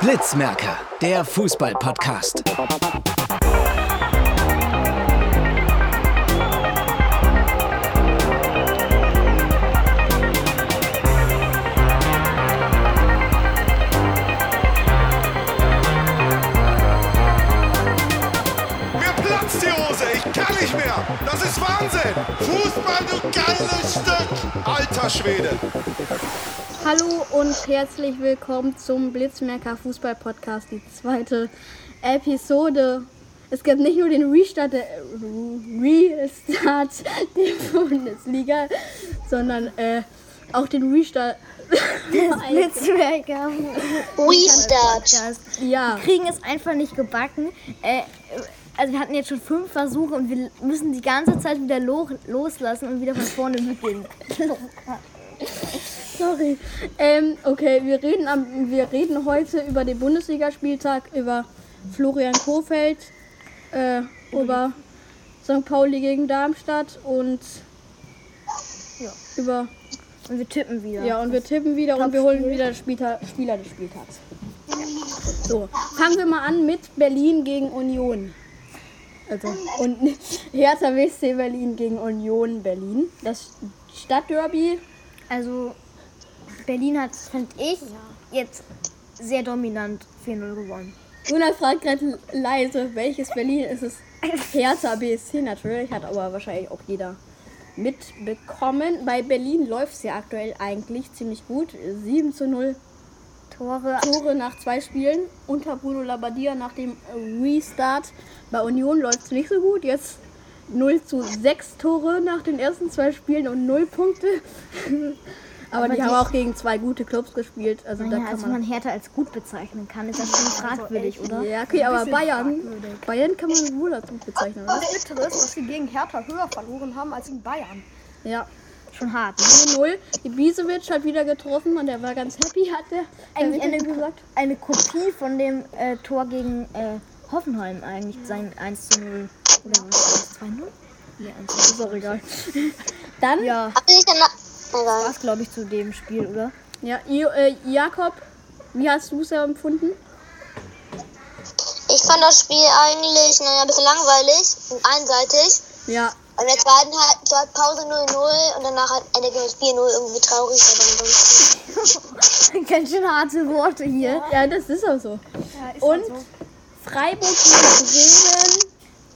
Blitzmerker, der Fußball-Podcast. Ist Wahnsinn! Fußball, du geiles Stück! Alter Schwede! Hallo und herzlich willkommen zum Blitzmerker Fußball Podcast, die zweite Episode. Es gibt nicht nur den Restart der, Restart der Bundesliga, sondern äh, auch den Restart Blitzmerker. Restart. Ja, kriegen es einfach nicht gebacken. Äh, also wir hatten jetzt schon fünf Versuche und wir müssen die ganze Zeit wieder lo loslassen und wieder von vorne beginnen. sorry. Ähm, okay, wir reden, am, wir reden heute über den Bundesligaspieltag, über Florian Kofeld, äh, über St. Pauli gegen Darmstadt und Ja. über Und wir tippen wieder. Ja, und wir tippen wieder und wir holen wieder Spieler, Spieler des Spieltags. So, fangen wir mal an mit Berlin gegen Union. Also, und Hertha WSC Berlin gegen Union Berlin. Das Stadtderby. Also Berlin hat, fand ich, jetzt sehr dominant 4-0 gewonnen. Jonas fragt gerade leise, welches Berlin ist es? Hertha BSC natürlich, hat aber wahrscheinlich auch jeder mitbekommen. Bei Berlin läuft es ja aktuell eigentlich ziemlich gut. 7 zu 0 Tore. Tore nach zwei Spielen unter Bruno Labbadia nach dem Restart. Bei Union läuft es nicht so gut. Jetzt 0 zu 6 Tore nach den ersten zwei Spielen und 0 Punkte. Aber, die die- haben auch gegen zwei gute Clubs gespielt. Also da Naja, kann also man. man Hertha als gut bezeichnen kann, ist das schon fragwürdig, oder? Ja, okay, aber Bayern. Bayern kann man wohl als gut bezeichnen, oder? Das Bittere ist, dass wir gegen Hertha höher verloren haben als in Bayern. Ja. Schon hart. Ne? 0 Ibisevic hat wieder getroffen und der war ganz happy, hat der. Eigentlich eine, gesagt. eine Kopie von dem äh, Tor gegen äh, Hoffenheim eigentlich, sein 1 zu 0. Oder was? 2 0? Ja, 1 Ist auch egal. Dann Ja, war glaube ich, zu dem Spiel, oder? Ja, I äh, Jakob, wie hast du es empfunden? Ich fand das Spiel eigentlich naja, ein bisschen langweilig und einseitig. Ja, Und in der zweiten zweiten Pause 0-0 und danach hat Ende das 4-0 irgendwie traurig. Ganz schön harte Worte hier. ja, das ist auch so. ist Und halt so. Freiburg gegen Bremen,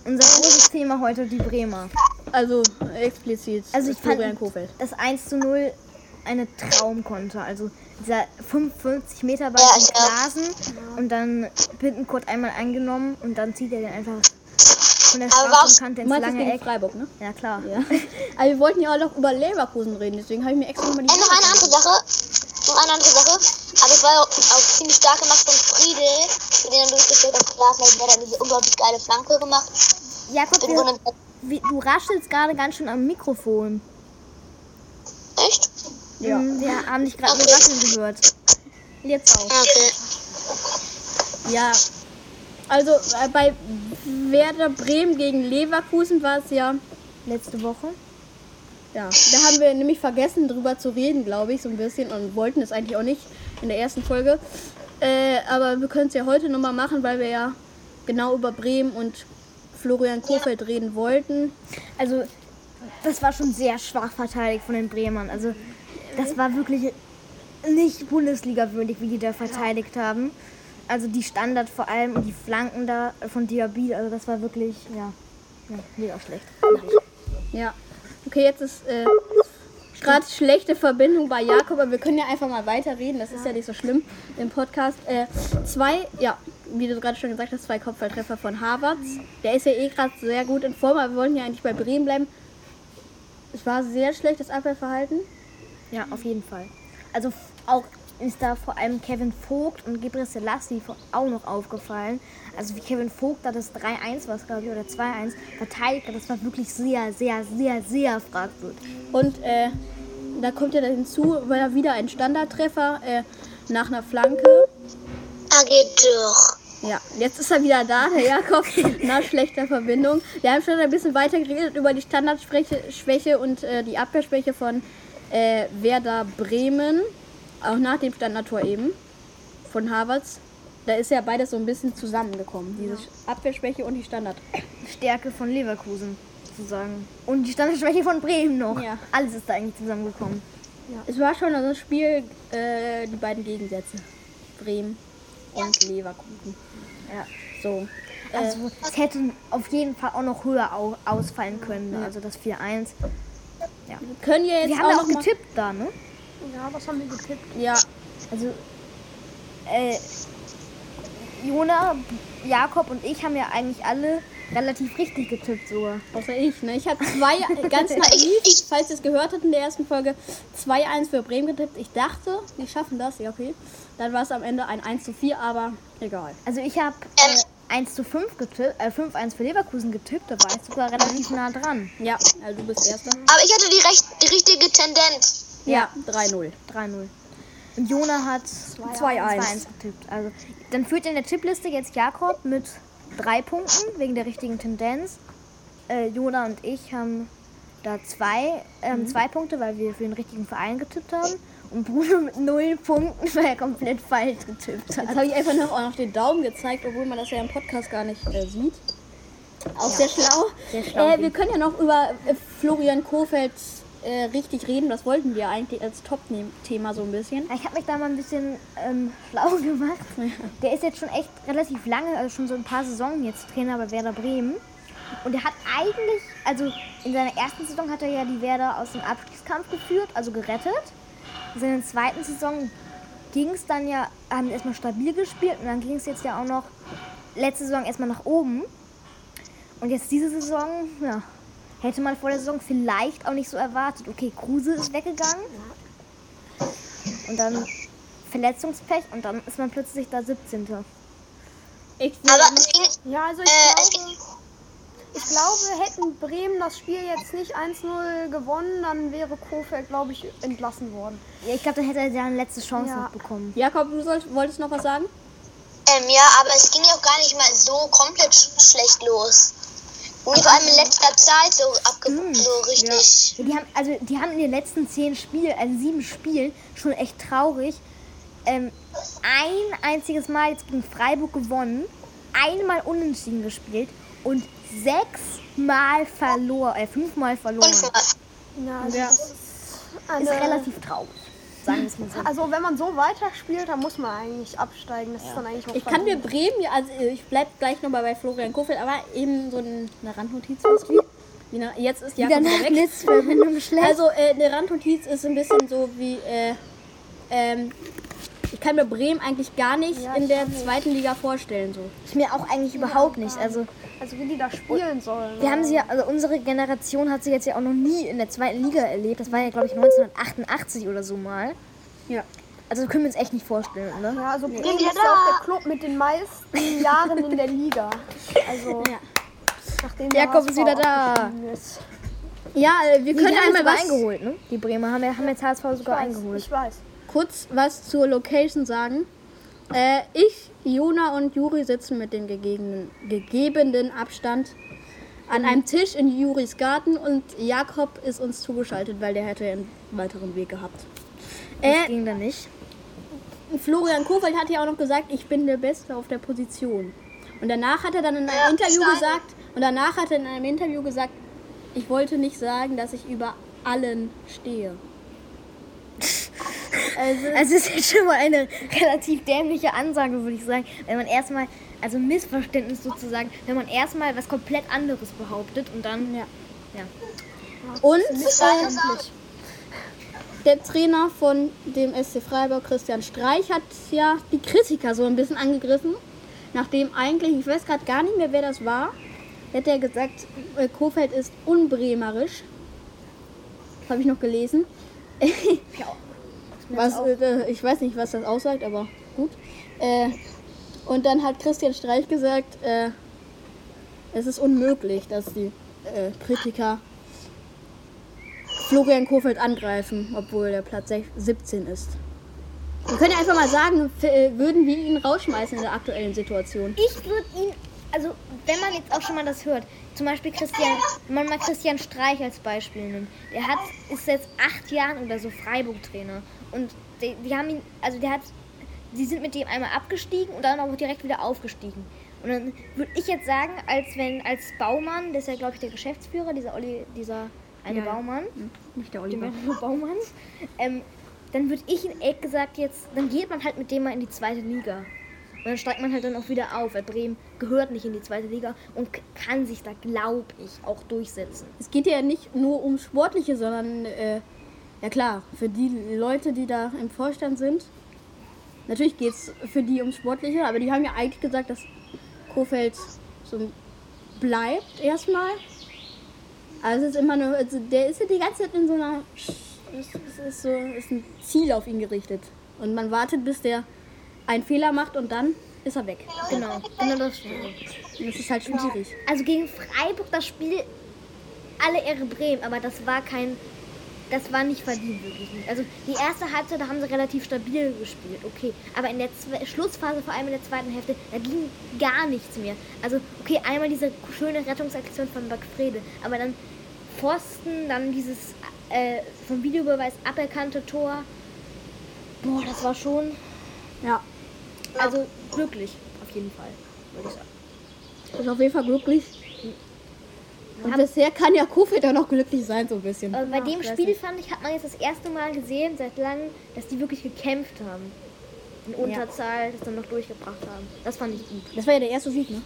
Unser großes Thema heute die Bremer. also explizit. Also ich Florian fand Kofeld. das 1 zu 0 eine Traumkonter. Also dieser 55 Meter Ball Ja. Klasen und dann Bittenkurt einmal eingenommen und dann zieht er den einfach von der Du ins lange Eck. Freiburg, ne? Ja klar. Ja. Aber wir wollten ja auch noch über Leverkusen reden, deswegen habe ich mir extra nochmal die. Äh, noch eine andere Sache. Noch eine andere Sache. Aber es war ja auch, auch ziemlich stark gemacht von Friedel, für den er durchgestellt hat. Klar, vielleicht hat diese unglaublich geile Flanke gemacht. Jakob, wir, wie, du raschelst gerade ganz schön am Mikrofon. echt? Ja. Mhm, Wir haben dich gerade Okay. nur rascheln gehört. Jetzt auch. Okay. Ja. Also äh, bei Werder Bremen gegen Leverkusen war es ja. Letzte Woche. Ja, da haben wir nämlich vergessen, drüber zu reden, glaube ich, so ein bisschen und wollten es eigentlich auch nicht in der ersten Folge. Äh, aber wir können es ja heute nochmal machen, weil wir ja genau über Bremen und Florian Kofeld reden wollten. Also, das war schon sehr schwach verteidigt von den Bremern. Also, das war wirklich nicht Bundesliga-würdig, wie die da verteidigt haben. Also, die Standard vor allem und die Flanken da von Diaby, also das war wirklich, ja, ja mega schlecht. Ja. Okay, jetzt ist äh, gerade schlechte Verbindung bei Jakob, aber wir können ja einfach mal weiterreden. Das ist ja nicht so schlimm im Podcast. Äh, zwei, ja, wie du gerade schon gesagt hast, zwei Kopfballtreffer von Havertz. Der ist ja eh gerade sehr gut in Form, aber wir wollten ja eigentlich bei Bremen bleiben. Es war sehr schlechtes Abwehrverhalten. Ja, auf jeden Fall. Also, auch ist da vor allem Kevin Vogt und Gebre Selassie vor- auch noch aufgefallen. Also, wie Kevin Vogt da das 3-1 war, glaube ich, oder 2-1 verteidigt hat, das war wirklich sehr, sehr, sehr, sehr fragwürdig. Und äh, da kommt ja dann hinzu, weil er wieder ein Standardtreffer äh, nach einer Flanke. Ah, geht doch. Ja, jetzt ist er wieder da, der Jakob, nach schlechter Verbindung. Wir haben schon ein bisschen weiter geredet über die Standardschwäche Schwäche und äh, die Abwehrschwäche von äh, Werder Bremen. Auch nach dem Standardtor eben von Harvards. Da ist ja beides so ein bisschen zusammengekommen. Diese Abwehrschwäche und die Standard. Stärke von Leverkusen, sozusagen. Und die Standardschwäche von Bremen noch. Ja. Alles ist da eigentlich zusammengekommen. Es war schon also das Spiel, äh, die beiden Gegensätze. Bremen und Leverkusen. Ja. So. Also es hätte auf jeden Fall auch noch höher au ausfallen können. ne? Also das 4-1. Wir können ja jetzt Wir haben auch ja noch auch mal- getippt da, ne? Ja, was haben wir getippt? Ja, Also, äh, Jona, Jakob und ich haben ja eigentlich alle relativ richtig getippt sogar. außer ich. Ne? Ich habe zwei, ganz naiv, falls ihr es gehört habt in der ersten Folge, 2-1 für Bremen getippt. Ich dachte, die schaffen das. Ja, okay. Dann war es am Ende ein 1 zu 4, aber egal. Also ich habe äh, 1 zu 5 getippt, äh, 5-1 für Leverkusen getippt, da war ich sogar relativ nah dran. Ja, also du bist Erster. Aber ich hatte die, recht, die richtige Tendenz. Ja, 3-0. 3-0. Und Jona hat 2-1 getippt. Also, dann führt in der Tippliste jetzt Jakob mit drei Punkten wegen der richtigen Tendenz. Äh, Jona und ich haben da zwei, ähm, zwei Punkte, weil wir für den richtigen Verein getippt haben. Und Bruno mit null Punkten, weil er komplett falsch getippt hat. Jetzt habe ich einfach noch, auch noch den Daumen gezeigt, obwohl man das ja im Podcast gar nicht äh, sieht. Auch sehr schlau. Sehr schlau. Äh, wir können ja noch über äh, Florian Kofeld äh, richtig reden. Das wollten wir eigentlich als Top-Thema so ein bisschen. Ich habe mich da mal ein bisschen ähm, schlau gemacht. Der ist jetzt schon echt relativ lange, also schon so ein paar Saisonen jetzt Trainer bei Werder Bremen. Und er hat eigentlich, also in seiner ersten Saison hat er ja die Werder aus dem Abstiegskampf geführt, also gerettet. In seiner zweiten Saison ging es dann ja, haben erstmal stabil gespielt und dann ging es jetzt ja auch noch letzte Saison erstmal nach oben. Und jetzt diese Saison, ja, hätte man vor der Saison vielleicht auch nicht so erwartet. Okay, Kruse ist weggegangen. Und dann Verletzungspech und dann ist man plötzlich da 17. Ich ging, Ja, also ich äh, glaube, ich glaube, hätten Bremen das Spiel jetzt nicht 1-0 gewonnen, dann wäre Kofeld, glaube ich, entlassen worden. Ja, ich glaube, dann hätte er ja eine letzte Chance Ja. noch bekommen. Jakob, du sollst, wolltest noch was sagen? ähm, ja, aber es ging ja auch gar nicht mal so komplett sch schlecht los. Und vor allem in letzter Zeit so, abge so richtig. Ja, die haben, also die haben in den letzten zehn Spielen, also sieben Spielen, schon echt traurig. Ähm, ein einziges Mal jetzt gegen Freiburg gewonnen, einmal unentschieden gespielt und sechsmal verloren, äh, fünfmal verloren. Fünfmal. Ja, also Ja. das ist, Ist relativ traurig, sagen wir es mal so. Also wenn man so weiterspielt, dann muss man eigentlich absteigen. Das ist dann eigentlich auch Ich kann mir. Bremen, ja, also ich bleib gleich nochmal bei Florian Kofeld, aber eben so ein- eine Randnotiz wie. wie eine, jetzt ist Jakob weg. Netzverbindung schlecht. Also äh, eine Randnotiz ist ein bisschen so wie, äh, ähm, ich kann mir Bremen eigentlich gar nicht in der zweiten Liga vorstellen. So. ich mir auch eigentlich überhaupt nicht. Also Also wie die da spielen sollen. wir haben sie ja, also unsere Generation hat sie jetzt ja auch noch nie in der zweiten Liga erlebt. Das war ja glaube ich 1988 oder so mal. Ja. Also können wir uns echt nicht vorstellen, ne? Ja, also Bremen Ja, ist ja auch der Club mit den meisten Jahren in der Liga. Also Ja. nachdem der Jakob ist wieder da. Ist. Ja, äh, wir Die können haben einmal was, eingeholt, ne? Die Bremer haben, ja- haben jetzt HSV Ich sogar weiß, eingeholt. ich weiß. kurz was zur Location sagen. Äh, ich, Jona und Juri sitzen mit dem gegebenen, gegebenen Abstand an einem Tisch in Juris Garten und Jakob ist uns zugeschaltet, weil der hätte einen weiteren Weg gehabt. Das Äh, ging dann nicht. Florian Kofeld hat ja auch noch gesagt, ich bin der Beste auf der Position. Und danach hat er dann in einem Ja, Interview stark. gesagt, und danach hat er in einem Interview gesagt, ich wollte nicht sagen, dass ich über allen stehe. Also, es ist jetzt schon mal eine relativ dämliche Ansage, würde ich sagen. Wenn man erstmal, also Missverständnis sozusagen, wenn man erstmal was komplett anderes behauptet und dann. ja. Ja. Und äh, auch. der Trainer von dem SC Freiburg, Christian Streich, hat ja die Kritiker so ein bisschen angegriffen. Nachdem eigentlich, ich weiß gerade gar nicht mehr, wer das war, hätte er gesagt, äh, Kofeld ist unbremerisch. Habe ich noch gelesen. was, äh, ich weiß nicht, was das aussagt, aber gut. Äh, und dann hat Christian Streich gesagt, äh, es ist unmöglich, dass die äh, Kritiker Florian Kofeld angreifen, obwohl der Platz sech- 17 ist. Wir können ja einfach mal sagen, äh, würden wir ihn rausschmeißen in der aktuellen Situation. Ich würde ihn, also wenn man jetzt auch schon mal das hört, zum Beispiel Christian, wenn man mal Christian Streich als Beispiel nimmt, der hat, ist jetzt acht Jahren oder so Freiburg-Trainer und die, die haben ihn, also der hat, die sind mit dem einmal abgestiegen und dann auch direkt wieder aufgestiegen. Und dann würde ich jetzt sagen, als wenn, als Baumann, das ist ja glaube ich der Geschäftsführer, dieser Olli, dieser eine Ja. Baumann, Nicht der Oliver. Oliver Baumann, ähm, dann würde ich ihn ehrlich gesagt jetzt, dann geht man halt mit dem mal in die zweite Liga. Und dann steigt man halt dann auch wieder auf, weil Bremen gehört nicht in die zweite Liga und kann sich da, glaube ich, auch durchsetzen. Es geht ja nicht nur um Sportliche, sondern, äh, ja klar, für die Leute, die da im Vorstand sind, natürlich geht es für die um Sportliche, aber die haben ja eigentlich gesagt, dass Kofeld so bleibt erstmal. Also es ist immer nur, also der ist ja die ganze Zeit in so einer, es ist, so, ist ein Ziel auf ihn gerichtet. Und man wartet, bis der einen Fehler macht und dann ist er weg. Genau, genau das stimmt. Das ist halt schwierig. Also gegen Freiburg das Spiel, alle Ehre Bremen, aber das war kein, das war nicht verdient, wirklich nicht. Also die erste Halbzeit, da haben sie relativ stabil gespielt, okay. Aber in der Zwe Schlussphase, vor allem in der zweiten Hälfte, da ging gar nichts mehr. Also, okay, einmal diese schöne Rettungsaktion von Backfrede, aber dann Pfosten, dann dieses äh, vom Videobeweis aberkannte Tor. Boah, das war schon, Ja, also glücklich, auf jeden Fall, würde ich sagen. ist auf jeden Fall glücklich. Und bisher kann ja Kofeld auch noch glücklich sein, so ein bisschen. Aber bei dem ich weiß Spiel nicht. fand ich, hat man jetzt das erste Mal gesehen seit langem, dass die wirklich gekämpft haben. In Unterzahl, das dann noch durchgebracht haben. Das fand ich gut. Das war ja der erste Sieg, ne?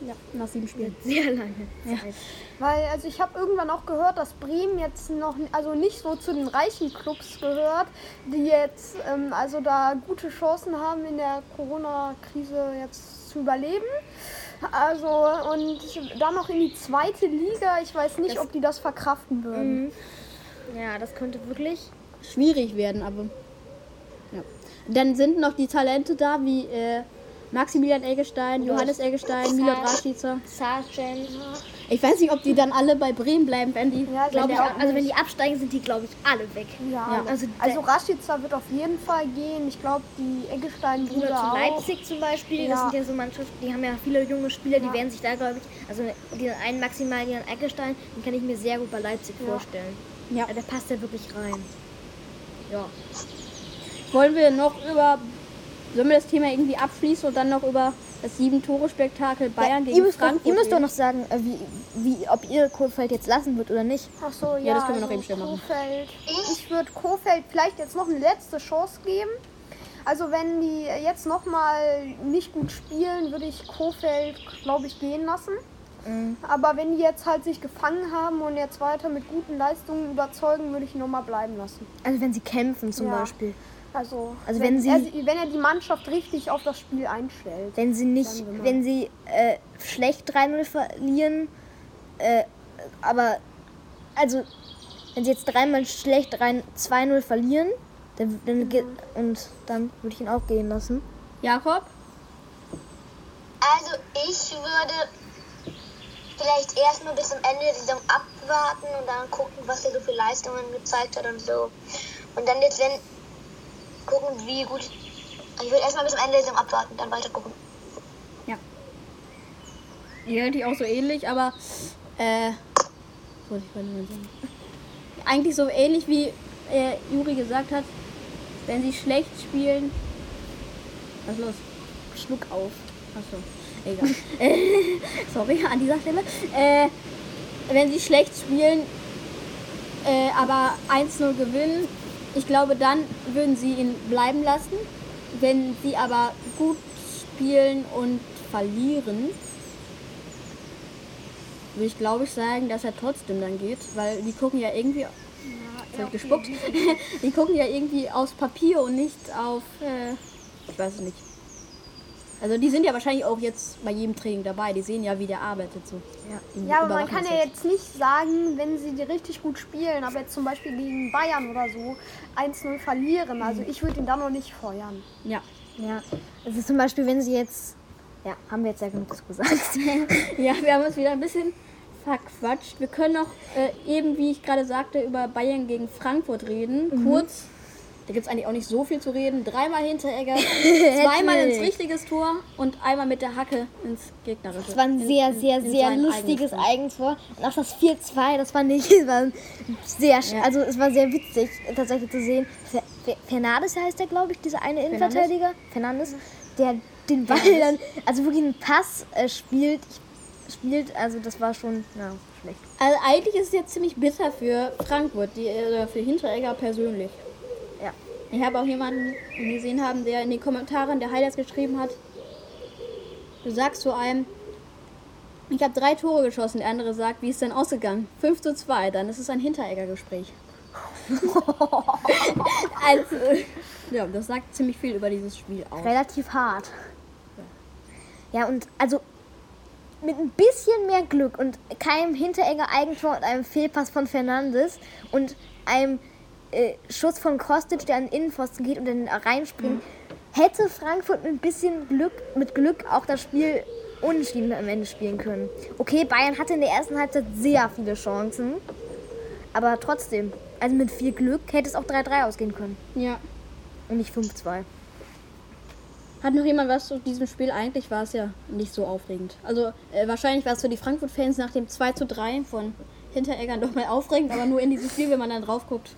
Ja, nach sieben Spielen. Sehr lange Zeit. Weil, also ich habe irgendwann auch gehört, dass Bremen jetzt noch, also nicht so zu den reichen Clubs gehört, die jetzt ähm, also da gute Chancen haben, in der Corona-Krise jetzt zu überleben. Also, und dann noch in die zweite Liga, ich weiß nicht, ob die das verkraften würden. Ja, das könnte wirklich. Schwierig werden, aber. Ja. Dann sind noch die Talente da, wie äh, Maximilian Eggestein, Johannes Eggestein, Milot Rashica. Sargent. Ich weiß nicht, ob die dann alle bei Bremen bleiben, wenn die. Ja, Wenn glaub die, ich auch also wenn die absteigen, sind die, glaube ich, alle weg. Ja, Ja. also, Also Rashica wird auf jeden Fall gehen. Ich glaube, die Oder Eggestein-Brüder zu auch. Leipzig zum Beispiel, das Ja. sind ja so Mannschaften, die haben ja viele junge Spieler, die werden sich da, glaube ich, also diesen einen Maximilian Eckestein, den kann ich mir sehr gut bei Leipzig vorstellen. Ja. Der passt ja wirklich rein. Ja. Wollen wir noch über. Sollen wir das Thema irgendwie abschließen und dann noch über das Sieben-Tore-Spektakel Bayern ihr gegen müsst, doch, Frankfurt? ihr müsst doch noch sagen, äh, wie, wie, ob ihr Kohlfeld jetzt lassen wird oder nicht. Ach so, ja, das können wir noch also eben schnell machen. Ich würde Kofeld vielleicht jetzt noch eine letzte Chance geben. Also wenn die jetzt noch mal nicht gut spielen, würde ich Kofeld, glaube ich, gehen lassen. Mhm. Aber wenn die jetzt halt sich gefangen haben und jetzt weiter mit guten Leistungen überzeugen, würde ich ihn noch mal bleiben lassen. Also wenn sie kämpfen zum Ja. Beispiel. Also, Also wenn sie- er, wenn er die Mannschaft richtig auf das Spiel einstellt. Wenn sie nicht, wenn sie äh, schlecht 3-0 verlieren, äh, aber also wenn sie jetzt dreimal schlecht 3 2-0 verlieren, dann, dann geht, und dann würde ich ihn auch gehen lassen. Jakob? Also ich würde vielleicht erstmal bis zum Ende der Saison abwarten und dann gucken, was er so für Leistungen gezeigt hat und so. Und dann jetzt wenn gucken, wie gut. Ich würde erstmal bis zum Ende abwarten, dann weiter gucken. Ihr hört die auch so ähnlich, aber äh? Eigentlich so ähnlich wie äh, Juri gesagt hat, wenn sie schlecht spielen. Was ist los? Schluck auf. Achso, egal. sorry an dieser Stelle. Äh, wenn sie schlecht spielen, äh, aber 1-0 gewinnen, ich glaube, dann würden sie ihn bleiben lassen. Wenn sie aber gut spielen und verlieren, würde ich glaube ich sagen, dass er trotzdem dann geht, weil die gucken ja irgendwie. Hab ich gespuckt. die gucken ja irgendwie aufs Papier und nicht auf. Äh, ich weiß es nicht. Also die sind ja wahrscheinlich auch jetzt bei jedem Training dabei. Die sehen ja, wie der arbeitet so. Die Ja, aber man kann ja jetzt nicht sagen, wenn sie die richtig gut spielen, aber jetzt zum Beispiel gegen Bayern oder so 1-0 verlieren. Also ich würde ihn dann noch nicht feuern. jetzt. Ja, also zum Beispiel, wenn sie jetzt, ja, haben wir jetzt ja genug gesagt. Ja. ja, wir haben uns wieder ein bisschen verquatscht. Wir können noch äh, eben, wie ich gerade sagte, über Bayern gegen Frankfurt reden. Mhm. Kurz. Da gibt es eigentlich auch nicht so viel zu reden. Dreimal Hinteregger, zweimal ins richtiges Tor und einmal mit der Hacke ins gegnerische. Das war ein in- sehr, in- sehr, in sehr sein lustiges. Eigentor. Und auch das 4-2, das war nicht, das war sehr, Ja. also es war sehr witzig tatsächlich zu sehen. Fer- Fer- Fernandes heißt der, glaube ich, dieser eine Innenverteidiger. Fernandes, der den Ball dann, also wirklich einen Pass äh, spielt, spielt, also das war schon, ja, schlecht. Also eigentlich ist es jetzt ziemlich bitter für Frankfurt, die, oder für Hinteregger persönlich. Ich habe auch jemanden gesehen haben, der in den Kommentaren der Highlights geschrieben hat, du sagst zu einem, ich habe drei Tore geschossen, der andere sagt, wie ist denn ausgegangen? 5 zu 2, dann ist es ein Hinteregger-Gespräch. also, ja, das sagt ziemlich viel über dieses Spiel aus. relativ hart. Ja, und also mit ein bisschen mehr Glück und keinem Hinteregger Eigentor und einem Fehlpass von Fernandes und einem äh, Schuss von Kostic, der an den Innenpfosten geht und dann reinspringt, hätte Frankfurt mit ein bisschen Glück, mit Glück auch das Spiel unentschieden am Ende spielen können. Okay, Bayern hatte in der ersten Halbzeit sehr viele Chancen, aber trotzdem, also mit viel Glück hätte es auch 3-3 ausgehen können Ja. und nicht 5-2. Hat noch jemand was zu diesem Spiel? Eigentlich war es ja nicht so aufregend. Also äh, wahrscheinlich war es für die Frankfurt-Fans nach dem 2 zu 3 von Hintereggern doch mal aufregend, aber nur in diesem Spiel, wenn man dann drauf guckt,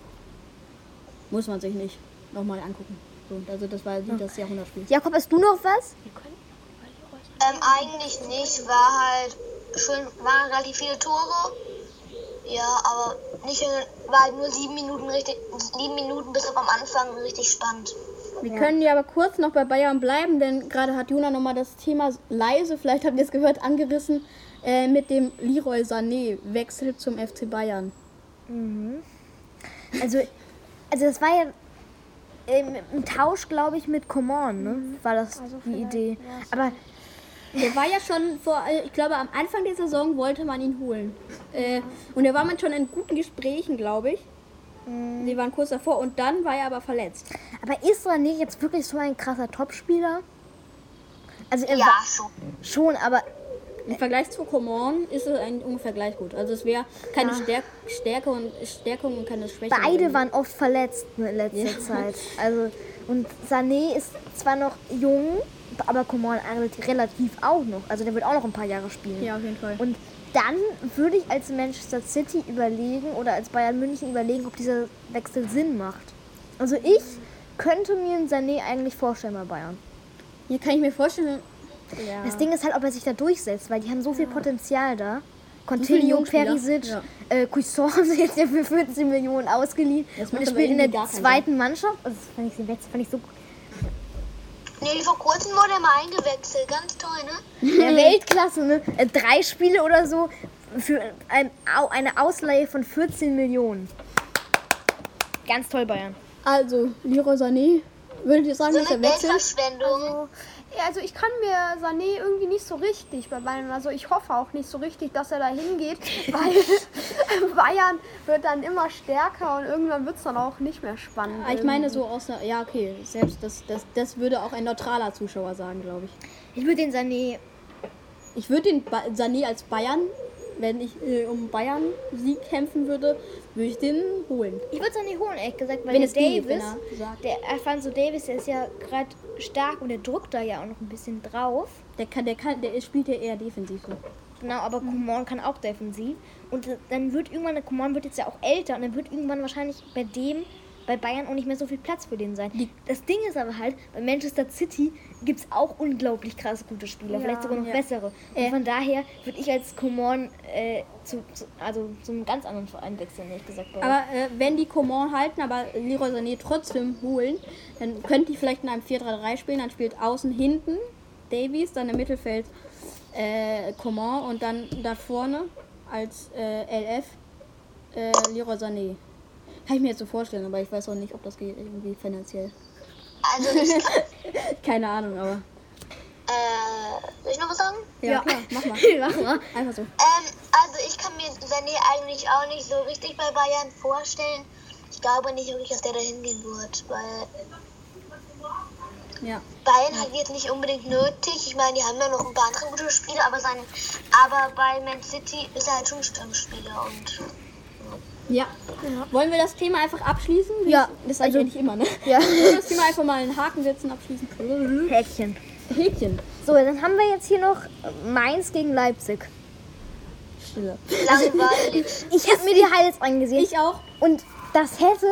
muss man sich nicht nochmal angucken. So, also das war wie das Jahrhundertspiel. Jakob, hast du noch was? Ähm, eigentlich nicht, war halt schön, waren relativ viele Tore. Ja, aber nicht, war halt nur sieben Minuten richtig, sieben Minuten bis auf am Anfang richtig spannend. Wir können ja aber kurz noch bei Bayern bleiben, denn gerade hat Juna nochmal das Thema leise, vielleicht habt ihr es gehört, angerissen äh, mit dem Leroy Sané Wechsel zum FC Bayern. Also, also das war ja ähm, ein Tausch, glaube ich, mit Coman, ne? War das die Idee. Aber Der war ja schon vor, äh, ich glaube, am Anfang der Saison wollte man ihn holen. Äh, und da war man schon in guten Gesprächen, glaube ich. Die waren kurz davor und dann war er aber verletzt. Aber ist Sané jetzt wirklich so ein krasser Topspieler? Also er Ja, war schon. schon, aber Im Vergleich zu Coman ist es eigentlich ungefähr gleich gut. Also es wäre keine Stärk Stärke und Stärkung und keine Schwäche. beide waren oft verletzt in letzter Ja. Zeit. Also und Sané ist zwar noch jung, aber Coman relativ- relativ auch noch. Also der wird auch noch ein paar Jahre spielen. Ja, auf jeden Fall. Und dann würde ich als Manchester City überlegen oder als Bayern München überlegen, ob dieser Wechsel Sinn macht. Also ich könnte mir einen Sané eigentlich vorstellen bei Bayern. Hier kann ich mir vorstellen. Ja. Das Ding ist halt, ob er sich da durchsetzt, weil die haben so viel Potenzial da. Coutinho, Jungspieler. Perisic, Ja. äh, Cuisson haben sie jetzt ja für 14 Millionen ausgeliehen. Das Und er spielt in der zweiten Mannschaft. Also das fand ich, das fand ich so Nee, vor kurzem wurde er mal eingewechselt. Ganz toll, ne? Ja, Weltklasse, ne? Äh, Drei Spiele oder so für ein, eine Ausleihe von 14 Millionen. Ganz toll, Bayern. Also, Leroy Sané, würdet ihr sagen, So dass eine er wechselt? Also, ja, also ich kann mir Sané irgendwie nicht so richtig bei Bayern, also ich hoffe auch nicht so richtig, dass er da hingeht, weil Bayern wird dann immer stärker und irgendwann wird es dann auch nicht mehr spannend. Ah, Ich meine so aus der, ja okay, selbst das, das, das würde auch ein neutraler Zuschauer sagen, glaube ich. Ich würde den Sané. Ich würde den ba Sané als Bayern, wenn ich äh, um Bayern Sieg kämpfen würde, würde ich den holen. Ich würde Sané holen, ehrlich gesagt, weil Wenn der es geht, wenn Davis, er sagt. der Alfonso Davis, der ist ja gerade stark und der drückt da ja auch noch ein bisschen drauf. Der kann, der kann, der spielt ja eher defensiv so. Genau, aber Coman kann auch defensiv. Und dann wird irgendwann, der Coman wird jetzt ja auch älter und dann wird irgendwann wahrscheinlich bei dem, bei Bayern auch nicht mehr so viel Platz für den sein. das Ding ist aber halt, bei Manchester City gibt es auch unglaublich krass gute Spieler, vielleicht sogar noch Ja. bessere. Und von daher würde ich als Coman äh, zu, zu, also zu einem ganz anderen Verein wechseln, ehrlich gesagt. Aber äh, wenn die Coman halten, aber Leroy Sané trotzdem holen, dann könnte die vielleicht in einem 4-3-3 spielen, dann spielt außen hinten Davies, dann im Mittelfeld äh, Coman und dann da vorne als äh, LF äh, Leroy Sané. Kann ich mir jetzt so vorstellen, aber ich weiß auch nicht, ob das geht irgendwie finanziell. Also ich kann, Keine Ahnung, aber. äh, soll ich noch was sagen? Ja, klar, mach mal. Mach mal. Einfach so. Ähm, also ich kann mir Sané eigentlich auch nicht so richtig bei Bayern vorstellen. Ich glaube nicht wirklich, dass der da hingehen wird, weil Ja. Bayern hat jetzt nicht unbedingt nötig. Ich meine, die haben ja noch ein paar andere gute Spieler, aber sein, aber bei Man City ist er halt schon ein Stammspieler und Ja. Wollen wir das Thema einfach abschließen? Ja, Das sage ich also- eigentlich immer, ne? Ja. Wollen wir das Thema einfach mal einen Haken setzen, abschließen? Häkchen. Häkchen. So, dann haben wir jetzt hier noch Mainz gegen Leipzig. Stille. Langweilig. Ich habe mir die Highlights angesehen. Ich auch. Und das hätte,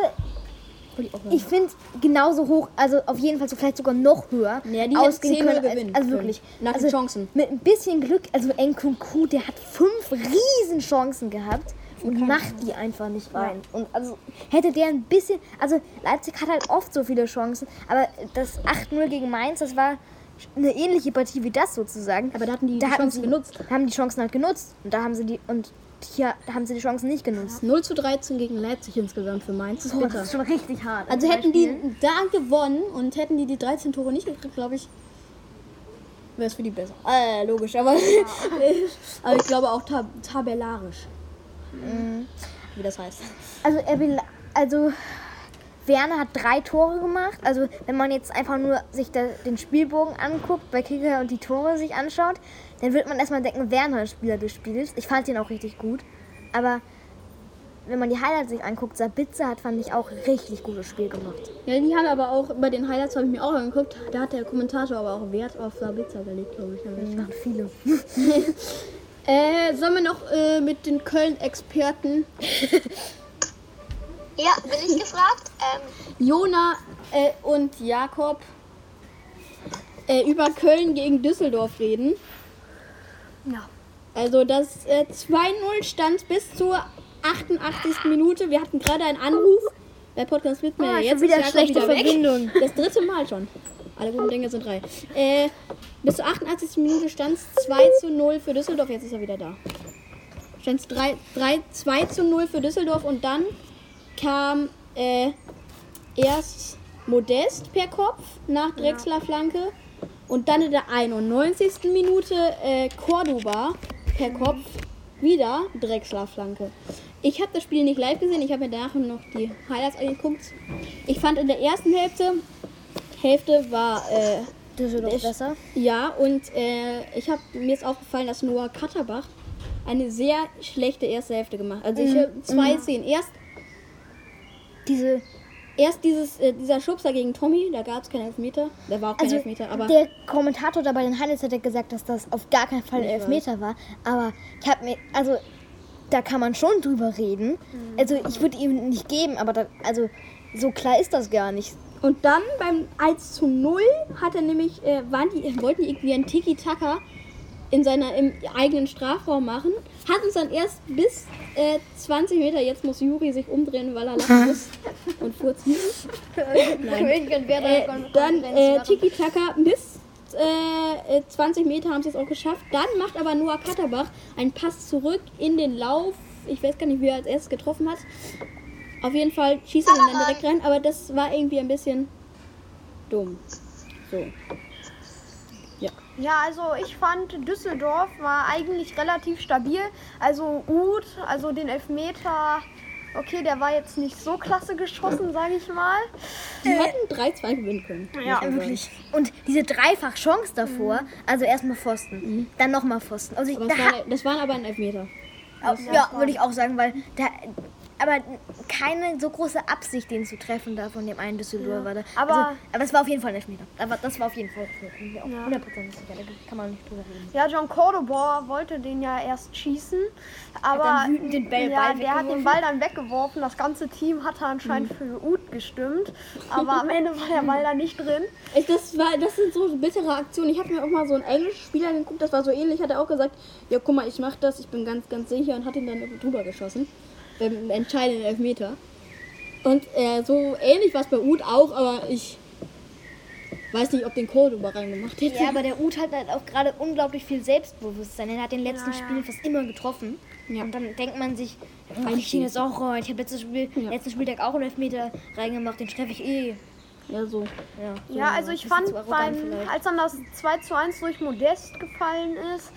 ich finde, genauso hoch, also auf jeden Fall so vielleicht sogar noch höher Ja, die ausgehen 10-0 können. gewinnen Als, also wirklich. Nach den also Chancen. Mit ein bisschen Glück, also Nkunku, der hat fünf riesen Chancen gehabt und macht die einfach nicht rein. Und also hätte der ein bisschen, also Leipzig hat halt oft so viele Chancen, aber das 8-0 gegen Mainz, das war eine ähnliche Partie wie das sozusagen. Aber da hatten die da die Chancen sie, genutzt. Haben die Chancen halt genutzt und da haben sie die und hier haben sie die Chancen nicht genutzt. 0 zu 13 gegen Leipzig insgesamt für Mainz. Das ist Oh, das ist schon richtig hart. Also hätten die da gewonnen und hätten die die 13 Tore nicht gekriegt, glaube ich, wäre es für die besser. Äh, logisch, aber, aber ich glaube auch tab tabellarisch. Wie das heißt. Also, er will, also Werner hat drei Tore gemacht. Also wenn man jetzt einfach nur sich da, den Spielbogen anguckt, bei Kicker und die Tore sich anschaut, dann wird man erstmal denken, Werner hat Spieler gespielt. Ich fand ihn auch richtig gut. Aber wenn man die Highlights sich anguckt, Sabitzer hat, fand ich, auch richtig gutes Spiel gemacht. Ja, die haben aber auch, bei den Highlights habe ich mir auch angeguckt, da hat der Kommentator aber auch Wert auf Sabitzer gelegt, glaube ich. Das machen viele. Äh, sollen wir noch äh, mit den Köln-Experten Ja, bin ich gefragt? Ähm, Jona äh, und Jakob äh, über Köln gegen Düsseldorf reden? Ja. Also das äh, 2-0 stand bis zur 88. Minute. Wir hatten gerade einen Anruf. Der Podcast wird mir Ah, jetzt wieder schlechte wieder weg. Verbindung. Das dritte Mal schon. Alle guten Dinge sind drei. Äh, bis zur 88. Minute stand es 2 zu 0 für Düsseldorf. Jetzt ist er wieder da. Stand es 3, 3, 2 zu 0 für Düsseldorf und dann kam äh, erst Modest per Kopf nach Drexler Flanke und dann in der 91. Minute äh, Cordoba per Kopf wieder Drexler Flanke. Ich habe das Spiel nicht live gesehen, ich habe mir danach noch die Highlights angeguckt. Ich fand in der ersten Hälfte, Hälfte war äh, Düsseldorf Ich- besser. ja, und äh, ich habe mir ist aufgefallen, dass Noah Katterbach eine sehr schlechte erste Hälfte gemacht. hat. Also ich habe zwei Szenen. Erst, Diese, erst dieses, äh, dieser Schubser gegen Tommy, da gab es keinen Elfmeter. Da war auch kein also Elfmeter, aber der Kommentator da bei den Highlights hat ja gesagt, dass das auf gar keinen Fall ein Elfmeter war. Aber ich habe mir, also da kann man schon drüber reden. Also ich würde ihm nicht geben, aber da, also so klar ist das gar nicht. Und dann beim 1 zu 0 hat er nämlich, äh, waren die, wollten die irgendwie einen Tiki-Taka in seiner, im eigenen Strafraum machen. Hat uns dann erst bis äh, 20 Meter, jetzt muss Juri sich umdrehen, weil er lachen muss und furzen. Äh, dann äh, Tiki-Taka bis äh, äh, 20 Meter haben sie es auch geschafft. Dann macht aber Noah Katterbach einen Pass zurück in den Lauf. Ich weiß gar nicht, wie er als erstes getroffen hat. Auf jeden Fall schießt er dann direkt rein, aber das war irgendwie ein bisschen dumm. So. Ja, also ich fand Düsseldorf war eigentlich relativ stabil. Also Uth, also den Elfmeter, okay, der war jetzt nicht so klasse geschossen, sage ich mal. Die hätten 3-2 gewinnen können. man sagen. Und diese dreifach Chance davor, also erstmal Pfosten, dann nochmal Pfosten. Also ich, Aber da, das, war, das waren aber ein Elfmeter. ja, würde ich auch sagen, weil da, aber keine so große Absicht, den zu treffen, da von dem einen Düsseldorfer. Da. Aber- also, aber es war auf jeden Fall ein Elfmeter. Aber das war auf jeden Fall. Ja. 100% sicher. Da kann man nicht drüber reden. Ja, John Cordoba wollte den ja erst schießen, aber dann wütend den Ball- ja, Ball der hat den. Ball dann weggeworfen. Das ganze Team hatte anscheinend für Uth gestimmt, aber am Ende war der Ball da nicht drin. Ich, das, war, das sind so bittere Aktionen. Ich habe mir auch mal so einen englischen Spieler geguckt, das war so ähnlich. Hat er auch gesagt: Ja, guck mal, ich mach das, ich bin ganz, ganz sicher und hat ihn dann drüber geschossen. Beim entscheidenden Elfmeter. Und äh, so ähnlich war es bei Uth auch, aber ich weiß nicht, ob den Cordoba reingemacht hätte. Ja, aber der Uth hat halt auch gerade unglaublich viel Selbstbewusstsein. Er hat in den letzten Ja, ja. Spielen fast immer getroffen. Ja. Und dann denkt man sich, oh, ich den jetzt auch rein. Ich habe letztes Spiel, Ja. letzten Spieltag auch einen Elfmeter reingemacht, den treffe ich eh. Ja, so. Ja, so, Ja, also ich fand beim, als dann das 2 zu 1 durch Modest gefallen ist,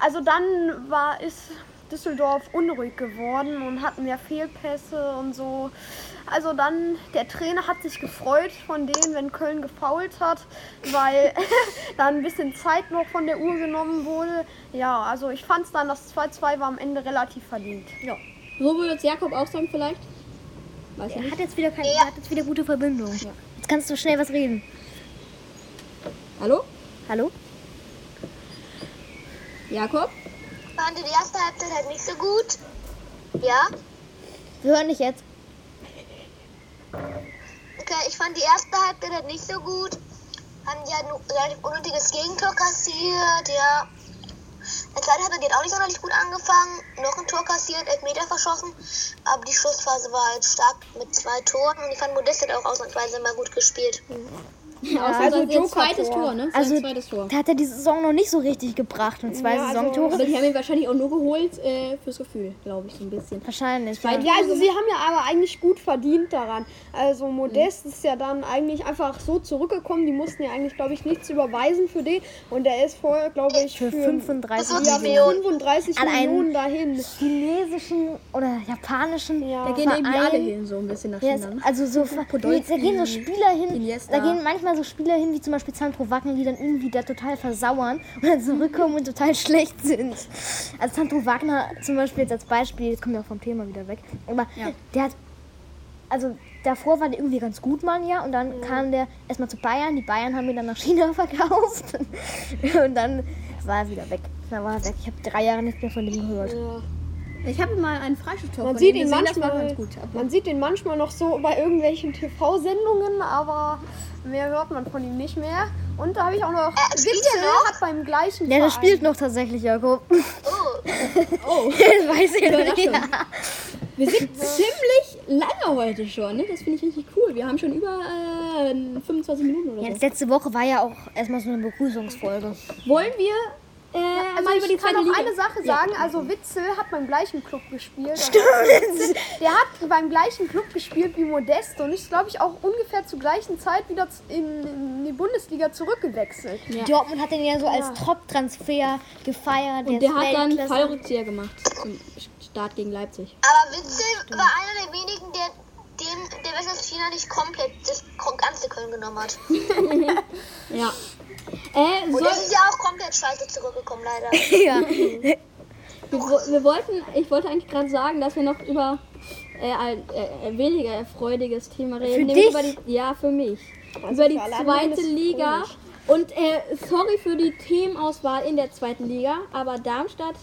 also dann war ist Düsseldorf unruhig geworden und hat mehr Fehlpässe und so. Also dann, der Trainer hat sich gefreut von denen, wenn Köln gefault hat, weil dann ein bisschen Zeit noch von der Uhr genommen wurde. Ja, also ich fand es dann, das 2-2 war am Ende relativ verdient. Ja. So würde jetzt Jakob auch sagen vielleicht. Weiß ich Er nicht. hat jetzt wieder keine, Ja. er hat jetzt wieder gute Verbindung. Jetzt kannst du schnell was reden. Hallo? Hallo? Jakob? Fand die erste Halbzeit halt nicht so gut. Ja. Wir hören dich jetzt. Okay, ich fand die erste Halbzeit halt nicht so gut. Haben die halt ein relativ unnötiges Gegentor kassiert, ja. Der zweite Halbzeit hat auch nicht sonderlich gut angefangen. Noch ein Tor kassiert, Elfmeter verschossen. Aber die Schlussphase war halt stark mit zwei Toren. Und ich fand Modest hat auch ausnahmsweise mal gut gespielt. Ja, also Joker-Tor. zweites Tor, ne? Sein Also, zweites Tor. da hat er die Saison noch nicht so richtig gebracht und zwei Ja, also- Saisontore. Aber die haben ihn wahrscheinlich auch nur geholt äh, fürs Gefühl, glaube ich, so ein bisschen. Wahrscheinlich. Ja. Ja, also sie haben ja aber eigentlich gut verdient daran. Also Modest ist ja dann eigentlich einfach so zurückgekommen. Die mussten ja eigentlich, glaube ich, nichts überweisen für den. Und der ist vorher, glaube ich, Für für, 35 Das ja, Millionen. 35 An einen- Millionen dahin. chinesischen oder japanischen Ja. Da gehen irgendwie alle hin, so ein bisschen nach Ja, China. ne? also so da gehen so Spieler hin, Iniesta. da gehen manchmal so Spieler hin, wie zum Beispiel Sandro Wagner, die dann irgendwie da total versauern und dann zurückkommen und total schlecht sind. Also Sandro Wagner zum Beispiel jetzt als Beispiel, jetzt kommen wir auch vom Thema wieder weg, aber Ja. der hat, also davor war der irgendwie ganz gut mal ja und dann kam der erstmal zu Bayern, die Bayern haben ihn dann nach China verkauft und dann war er wieder weg. Dann war er weg. Ich habe drei Jahre nicht mehr von dem gehört. Ich habe mal einen Freistoßtor Man sieht, ihn manchmal, ganz gut. Aber man sieht ihn manchmal noch so bei irgendwelchen TV-Sendungen, aber mehr hört man von ihm nicht mehr. Und da habe ich auch noch Äh, spielt Witzel noch? hat beim gleichen Ja, der Verein- spielt noch tatsächlich, Jakob. Oh, oh, Das weiß ich Überraschung. nicht. wir sind ziemlich lange heute schon, ne? Das finde ich richtig cool. Wir haben schon über äh, 25 Minuten oder Ja, so. das letzte Woche war ja auch erstmal so eine Begrüßungsfolge. Wollen wir äh, Also mal über die ich kann zweite noch Liga... eine Sache Ja. sagen, also Witzel hat beim gleichen Club gespielt. Der hat beim gleichen Club gespielt wie Modesto und ist, glaube ich, auch ungefähr zur gleichen Zeit wieder in, in die Bundesliga zurückgewechselt. Dortmund hat den ja so als Top-Transfer gefeiert. Und der hat dann. Fallrückzieher gemacht zum Start gegen Leipzig. aber Witzel war einer der wenigen, der dem der West China nicht komplett das ganze Köln genommen hat. Ja. Äh, Und soll, das ist ja auch komplett scheiße zurückgekommen, leider. Ja. wir, wir wollten, ich wollte eigentlich gerade sagen, dass wir noch über äh, ein äh, weniger erfreuliches Thema reden. Für dich? Über die, ja, für mich. über die zweite Liga. komisch. Und äh, sorry für die Themenauswahl in der zweiten Liga, aber Darmstadt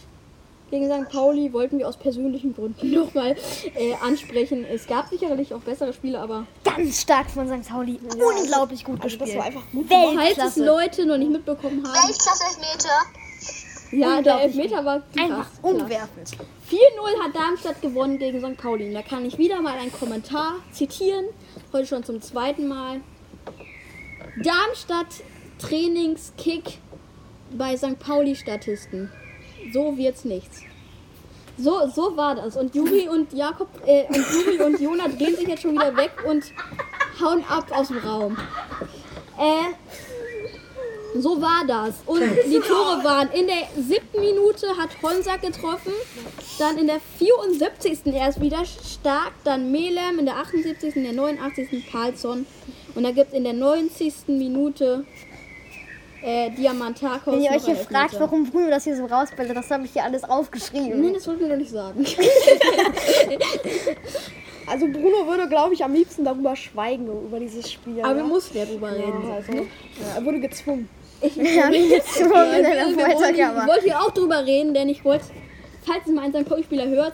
gegen St. Pauli wollten wir aus persönlichen Gründen nochmal äh, ansprechen. Es gab sicherlich auch bessere Spiele, aber Ganz stark von St. Pauli. Unglaublich gut Also das gespielt. war einfach gut. falls es. Leute noch nicht mitbekommen haben, Weltklasse Elfmeter. ja, der Elfmeter war Einfach krass. umwerfend. 4-0 hat Darmstadt gewonnen gegen St. Pauli. Und da kann ich wieder mal einen Kommentar zitieren. Heute schon zum zweiten Mal. Darmstadt Trainingskick bei St. Pauli-Statisten. So wird's nichts. So, so war das. Und Juri und Jakob äh, und Juri und Jona drehen sich jetzt schon wieder weg und hauen ab aus dem Raum. Äh, so war das. Und die Tore waren in der siebten Minute hat Honsack getroffen, dann in der 74. erst wieder stark, dann Melem, in der 78., in der 89. Carlsson und da gibt es in der 90. Minute äh, Diamantakos. Wenn ihr euch hier fragt, warum Bruno das hier so rausbildet, das habe ich hier alles aufgeschrieben. Nein, das wollten wir doch nicht sagen. Also Bruno würde, glaube ich, am liebsten darüber schweigen, über dieses Spiel. Aber wir mussten ja drüber reden. Ja, also, ja, er wurde gezwungen. In Ja, wir, wollten, ich wollte hier auch drüber reden, denn ich wollte, falls es mal einen St. Pauli-Spieler hört,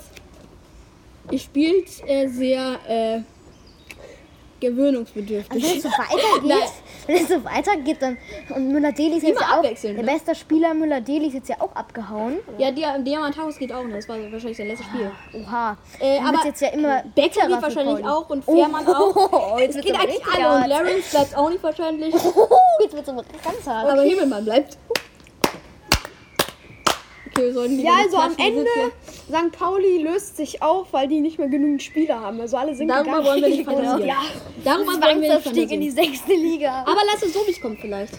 ihr spielt äh, sehr äh, gewöhnungsbedürftig. Also wenn es so weitergeht, wenn es so weitergeht, dann und Müller-Deli ist jetzt ja auch der ne? beste Spieler Müller-Deli ist jetzt ja auch abgehauen. Ja, Dia Diamantakos geht auch, ne? das war wahrscheinlich sein letztes Spiel. Oha. Äh, aber jetzt ja immer Becker geht wahrscheinlich auch und Fährmann auch. Oh, jetzt Es geht eigentlich alle und. Lawrence bleibt auch nicht wahrscheinlich. Oh, jetzt wird es aber ganz hart. Aber Himmelmann bleibt. Okay, Ja, also am nicht Ende. St. Pauli löst sich auf, weil die nicht mehr genügend Spieler haben. Also alle sind Darüber wollen wir nicht Genau. fantasieren. Ja. Darüber wollen wir nicht Zwangsabstieg in die fantasieren. sechste Liga. Aber lass es so wie es kommt vielleicht.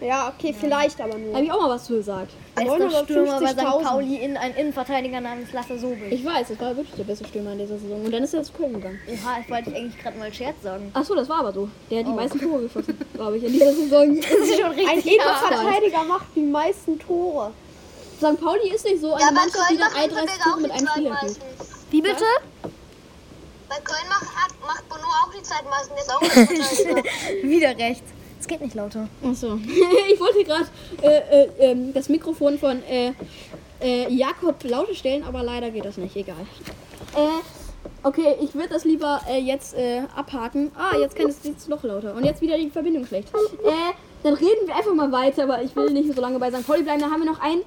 ja, okay, vielleicht aber nur. Habe ich auch mal was zu gesagt. Bester Stürmer bei St. 950.000. Pauli in ein Innenverteidiger namens Lasse Sobel. Ich weiß, das war wirklich der beste Stürmer in dieser Saison. Und dann ist er zu Köln gegangen. Oha, ich wollte eigentlich gerade mal Scherz sagen. Ach so, das war aber so. Der hat die meisten Tore geschossen, glaube ich, in dieser Saison. Das ist schon Ein richtig hart. Innenverteidiger macht die meisten Tore. St. Pauli ist nicht so eine Ja, Mannschaft, die dann macht 31 Hinterberg Tore auch mit die einem spielt. Wie bitte? Bei Köln macht, hat, macht Bono auch die Zeitmaßen, der ist auch. Wieder rechts. Es geht nicht lauter. Achso. ich wollte gerade äh, äh, ähm, das Mikrofon von äh, äh, Jakob lauter stellen, aber leider geht das nicht. Egal. Äh, okay, ich würde das lieber äh, jetzt äh, abhaken. Ah, jetzt kann es jetzt noch lauter. Und jetzt wieder die Verbindung schlecht. Äh, dann reden wir einfach mal weiter, aber ich will nicht so lange bei St. Pauli bleiben. Da haben wir noch ein.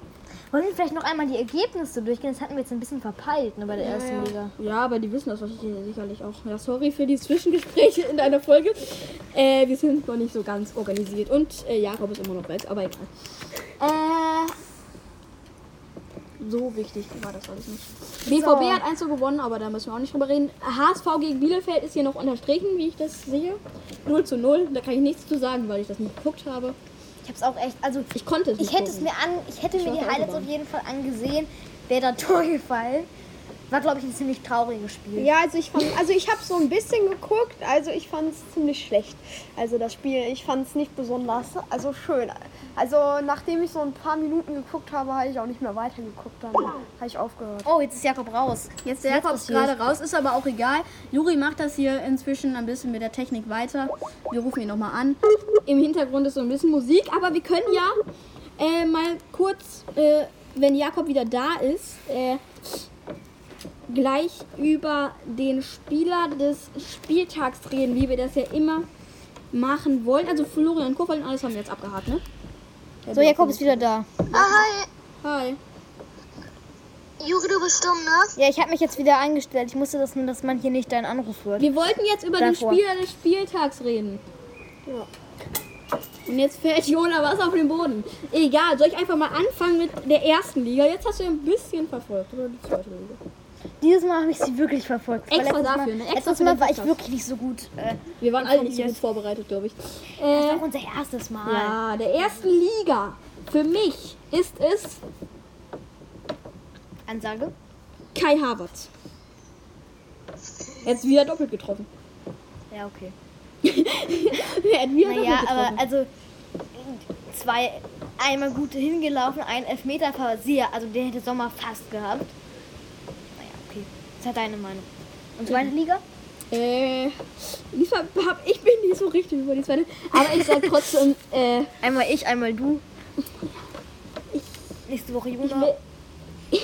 Wollen wir vielleicht noch einmal die Ergebnisse durchgehen? Das hatten wir jetzt ein bisschen verpeilt ne, bei der ersten Liga. Ja, aber die wissen das wahrscheinlich sicherlich auch. Ja, sorry für die Zwischengespräche in deiner Folge. Äh, wir sind noch nicht so ganz organisiert. Und äh, Jakob ist immer noch weg, aber egal. Äh, so wichtig war das alles nicht. BVB hat 1 so gewonnen, aber da müssen wir auch nicht drüber reden. HSV gegen Bielefeld ist hier noch unterstrichen, wie ich das sehe. 0 zu 0. Da kann ich nichts zu sagen, weil ich das nicht geguckt habe. Ich habe es auch echt, also Ich konnte es ich nicht hätte es mir an, ich hätte Ich mir die Highlights auf jeden Fall angesehen. Wäre da Tor gefallen. War glaube ich ein ziemlich trauriges Spiel. Ja, also ich fand, also ich habe so ein bisschen geguckt, also ich fand es ziemlich schlecht. Also das Spiel, ich fand es nicht besonders, also schön. Also nachdem ich so ein paar Minuten geguckt habe, habe ich auch nicht mehr weitergeguckt, dann habe ich aufgehört. Oh, jetzt ist Jakob raus. Jetzt der Jakob ist gerade raus, ist aber auch egal. Juri macht das hier inzwischen ein bisschen mit der Technik weiter. Wir rufen ihn nochmal an. Im Hintergrund ist so ein bisschen Musik, aber wir können ja äh, mal kurz, äh, wenn Jakob wieder da ist, äh, gleich über den Spieler des Spieltags reden, wie wir das ja immer machen wollen. Also Florian Kofeld und alles haben wir jetzt abgehakt, ne? So, Jakob ist wieder da. Ah, hi. Hi. Juri, du bist stumm, ne? Ja, ich habe mich jetzt wieder eingestellt. Ich musste das nur, dass man hier nicht deinen Anruf hört. Wir wollten jetzt über Davor. den Spieler des Spieltags reden. Und jetzt fällt Jona was auf den Boden. Egal, soll ich einfach mal anfangen mit der ersten Liga? Jetzt hast du ein bisschen verfolgt, oder die zweite Liga? Dieses Mal habe ich sie wirklich verfolgt. Extra letztes dafür, Mal, ne? Extra letztes für Mal war ich wirklich nicht so gut. Äh, Wir waren alle nicht so gut vorbereitet, glaube ich. das Äh, war unser erstes Mal. ja, der ersten Liga. Für mich ist es Ansage. Kai Havertz. Jetzt wieder doppelt getroffen. Ja, okay. Er hat wieder Naja, doppelt aber getroffen. also zwei einmal gute hingelaufen, ein Elfmeter sehr, also der hätte Sommer fast gehabt. Das ist halt deine Meinung. Und zweite Liga? Äh, diesmal hab ich bin nicht so richtig über die zweite. Aber ich sag trotzdem, äh, Einmal ich, einmal du. Nächste Woche Ich will,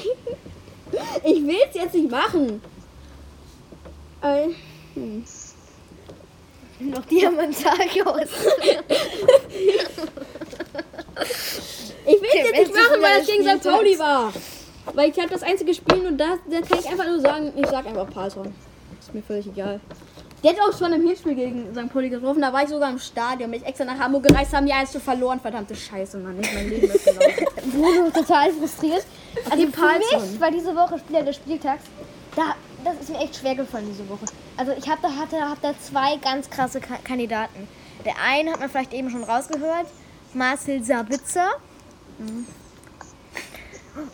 ich will es jetzt nicht machen. Äh, Noch Diamantag aus. ich will es jetzt nicht machen, weil das gegen St. Pauli war. Weil ich habe das einzige Spiel und da, da kann ich einfach nur sagen, ich sag einfach Palsson. Ist mir völlig egal. Der hat auch schon im Hinspiel gegen St. Pauli getroffen. Da war ich sogar im Stadion. Bin ich extra nach Hamburg gereist, haben die 1 zu verloren. Verdammte Scheiße, Mann. Nicht mein Leben ist gelaufen. Bruno total frustriert. Also für mich war diese Woche Spieler des Spieltags. Da, das ist mir echt schwer gefallen diese Woche. Also ich hab da, hatte, hab da zwei ganz krasse Ka Kandidaten. Der eine hat man vielleicht eben schon rausgehört, Marcel Sabitzer.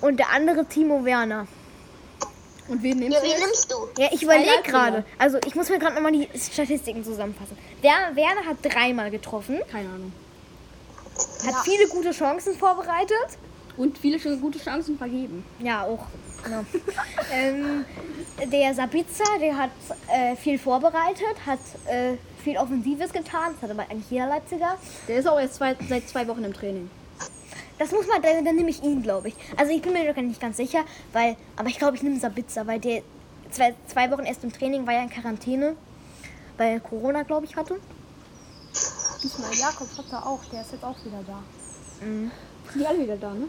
Und der andere Timo Werner. Und wen nimmst Ja, du wen nimmst du? Ja, ich überlege gerade. Also ich muss mir gerade nochmal die Statistiken zusammenfassen. Der Werner hat dreimal getroffen, Keine Ahnung. hat viele gute Chancen vorbereitet. Und viele schon gute Chancen vergeben. Ja, auch. Genau. ähm, der Sabitzer, der hat äh, viel vorbereitet, hat äh, viel Offensives getan. Das hat aber eigentlich jeder Leipziger. Der ist auch erst zwei, seit zwei Wochen im Training. Das muss man, dann, dann nehme ich ihn, glaube ich. Also ich bin mir doch nicht ganz sicher, weil, aber ich glaube, ich nehme Sabitzer, weil der zwei, zwei Wochen erst im Training war ja in Quarantäne, weil er Corona, glaube ich, hatte. Diesmal Jakob hat er auch, der ist jetzt auch wieder da. Sind die alle wieder da, ne?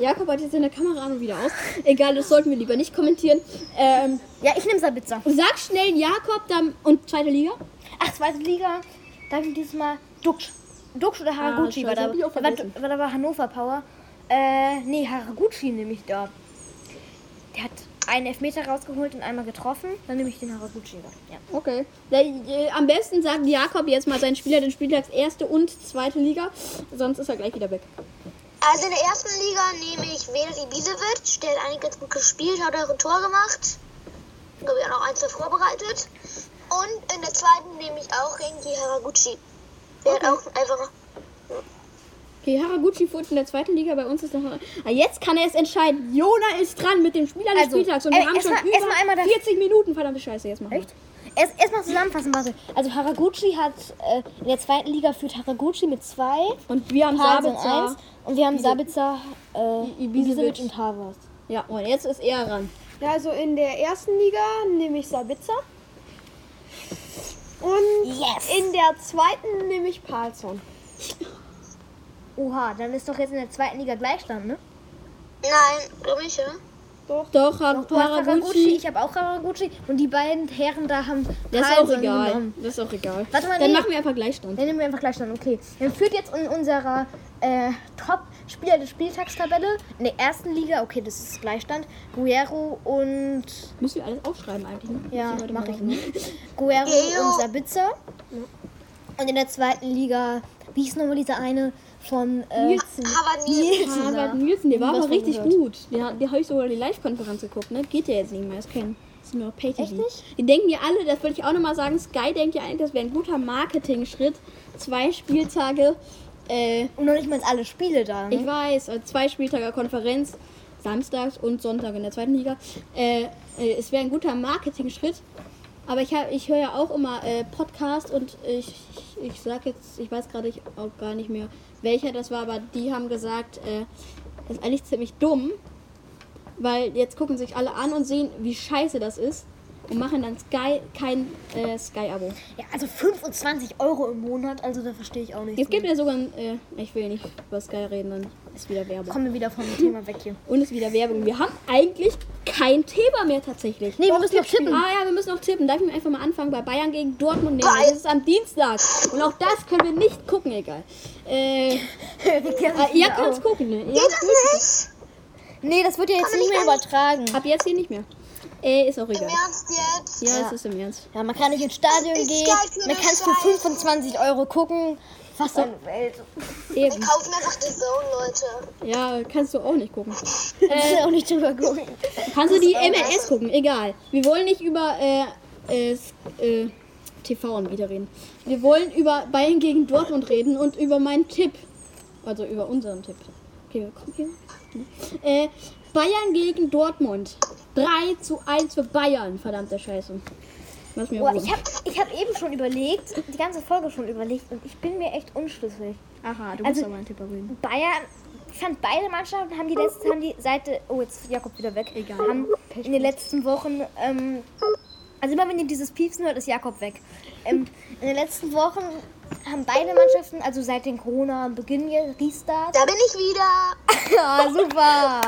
Jakob hat jetzt seine Kamera an und wieder aus. Egal, das sollten wir lieber nicht kommentieren. Ähm, Ja, ich nehme Sabitzer. sag schnell Jakob dann und zweite Liga. Ach, zweite Liga, da habe ich diesmal Duxch. Duxch oder Haraguchi scheiße, war da. ich war, war, da war Hannover Power. Äh, nee, Haraguchi nehme ich da. Der hat einen Elfmeter rausgeholt und einmal getroffen. Dann nehme ich den Haraguchi da. Ja. Okay. Äh, am besten sagt Jakob jetzt mal seinen Spieler des Spieltags erste und zweite Liga. Sonst ist er gleich wieder weg. Also in der ersten Liga nehme ich Vedat Ibisevic, der hat eigentlich ganz gut gespielt, hat auch ein Tor gemacht. Ich glaube, er hat auch eins vorbereitet. Und in der zweiten nehme ich auch Renki Haraguchi. Der hat auch einfach Okay, Haraguchi führt in der zweiten Liga. Bei uns ist noch. Ah, jetzt kann er es entscheiden. Jona ist dran mit dem Spieler des Also, Spieltags. Und äh, wir haben erst schon mal- über mal einmal das- 40 Minuten. Verdammte Scheiße, jetzt machen wir. Echt? Erst, erst mal zusammenfassen, warte. Also Haraguchi hat äh, in der zweiten Liga führt Haraguchi mit zwei, Und wir haben Sabitzer. eins und wir haben Sabitzer, äh, Ibisevic. Ibisevic und Havas. Ja, und jetzt ist er ran. Ja, also in der ersten Liga nehme ich Sabitzer. Und Yes! in der zweiten nehme ich Palsson. Oha, dann ist doch jetzt in der zweiten Liga Gleichstand, ne? Nein, glaube nicht, oder? Doch, Doch, du hast Haraguchi, ich habe auch Haraguchi und die beiden Herren da haben Das ist auch egal. genommen. Das ist auch egal. Warte mal, Dann nee. machen wir einfach Gleichstand. Dann nehmen wir einfach Gleichstand, okay. Dann führt jetzt in unserer äh, Top-Spieler der Spieltagstabelle in der ersten Liga, okay, das ist Gleichstand, Guerrero und Müssen wir alles aufschreiben eigentlich, ne? Ja, Müssen wir heute mach mal ich machen. Guerrero und Sabitzer. Und in der zweiten Liga, wie hieß nochmal dieser eine von äh, Nielsen. Aber nie. Nielsen Harvard da. Nielsen, der war Was aber richtig gehört. gut. Der, der habe ich sogar die Live-Konferenz geguckt, ne? Geht der jetzt nicht mehr, ist kein. Ist nur pay Echt nicht? Die denken ja alle, das würde ich auch nochmal sagen, Sky denkt ja eigentlich, das wäre ein guter Marketing-Schritt. Zwei Spieltage, äh, Und noch nicht mal alle Spiele da. ich Ne? weiß, äh, zwei Spieltage Konferenz, samstags und Sonntag in der zweiten Liga. Äh, äh, es wäre ein guter Marketing-Schritt. Aber ich, hab- ich höre ja auch immer äh, Podcast und ich, ich, ich sag jetzt, ich weiß gerade ich- auch gar nicht mehr, welcher das war, aber die haben gesagt, äh, das ist eigentlich ziemlich dumm, weil jetzt gucken sich alle an und sehen, wie scheiße das ist und machen dann Sky kein äh, Sky-Abo. Ja, also 25 Euro im Monat, also da verstehe ich auch nicht. Es gibt ja sogar, ein, äh, ich will nicht über Sky reden, dann ist wieder Werbung. Kommen wir wieder vom Thema weg hier. Und ist wieder Werbung. Wir haben eigentlich kein Thema mehr tatsächlich. Nee, wir müssen noch tippen. Ah ja, wir müssen noch tippen. Darf ich mir einfach mal anfangen bei Bayern gegen Dortmund nehmen? Das ist am Dienstag. Und auch das können wir nicht gucken, egal. Äh, ah, ihr könnt es gucken, ne? Ihr Geht das nicht? Nee, das wird ja jetzt nicht mehr übertragen. Ab jetzt hier nicht mehr. Äh, ist auch Im egal. Ernst jetzt? Ja, Ja. es ist im Ernst. Ja, man kann nicht ins Stadion Ist gehen. für Man kann es für Zeit. 25 Euro gucken. Was eine Welt. Wir kaufen einfach die Zone, Leute. Ja, kannst du auch nicht gucken. Ich will auch nicht drüber gucken. Kannst du die MLS gucken? Egal. Wir wollen nicht über äh, äh, äh, TV-Anbieter reden. Wir wollen über Bayern gegen Dortmund reden und über meinen Tipp. Also über unseren Tipp. Okay, komm hier. Äh, Bayern gegen Dortmund. 3 zu 1 für Bayern. Verdammte Scheiße. Lass mir Ruhe. ich habe ich hab eben schon überlegt, die ganze Folge schon überlegt und ich bin mir echt unschlüssig. Aha, du Also- musst aber einen Tipp reden. Bayern, ich fand beide Mannschaften haben die letzte, haben die Seite, oh jetzt ist Jakob wieder weg, Egal. haben in den letzten Wochen, ähm, also immer wenn ihr dieses Piepsen hört, ist Jakob weg. Ähm, in den letzten Wochen haben beide Mannschaften, also seit den Corona-Beginn hier, Restart. Da bin ich wieder. Ja, super.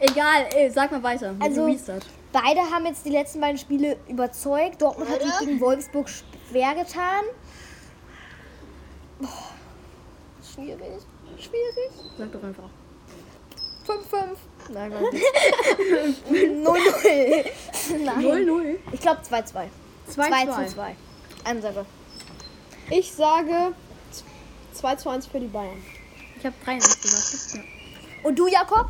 Egal, äh, sag mal weiter. Also- dem Restart. Beide haben jetzt die letzten beiden Spiele überzeugt. Dortmund hat sich gegen Wolfsburg schwer getan. Boah, schwierig. Schwierig. Sag doch einfach. 5-5. Nein, nein. 0-0. Nein. 0-0. Ich glaube 2-2. 2 2-2. zu 2. Ansage. Ich sage 2 zu 1 für die Bayern. Ich habe 3 1 gesagt. Ja. Und du, Jakob?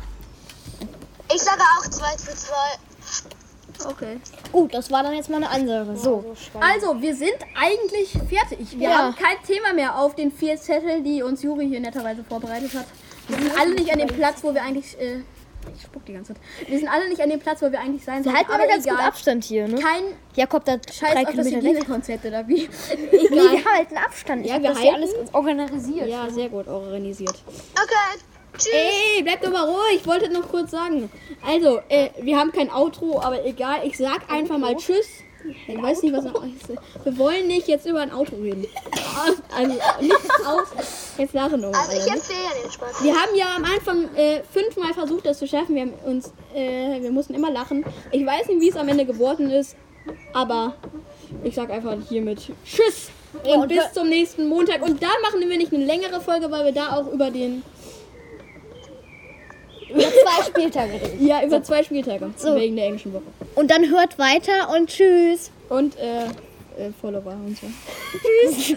Ich sage auch 2 zu 2. Okay. Gut, das war dann jetzt mal eine Ansage. So. Also, wir sind eigentlich fertig. Wir Ja. haben kein Thema mehr auf den vier Zettel, die uns Juri hier netterweise vorbereitet hat. Wir sind alle nicht an dem Platz, wo wir eigentlich. Äh, ich spuck die ganze Zeit. Wir sind alle nicht an dem Platz, wo wir eigentlich sein Wir sollten. halten aber ganz gut egal. Abstand hier, ne? Kein Jakob, da Scheiß auf das. Hygienekonzept oder wie. Nee, Egal. wir halten Abstand. Ich Ja, wir das halten. alles organisiert. Ja, sehr gut organisiert. Okay. Tschüss. Ey, bleib doch mal ruhig. Ich wollte noch kurz sagen. Also, äh, wir haben kein Outro, aber egal. Ich sag einfach mal Tschüss. Ich weiß nicht, was noch ist. Wir wollen nicht jetzt über ein Auto reden. Also, nicht aus. Jetzt lachen wir mal. Also ich empfehle ja den Sport. Wir haben ja am Anfang äh, fünfmal versucht, das zu schaffen. Wir haben uns, äh, wir mussten immer lachen. Ich weiß nicht, wie es am Ende geworden ist, aber ich sag einfach hiermit Tschüss und, und bis zum nächsten Montag. Und da machen wir nicht eine längere Folge, weil wir da auch über den, Über zwei Spieltage reden. ja, über zwei Spieltage wegen der englischen Woche Und dann hört weiter und tschüss. und äh, äh, Follower und so.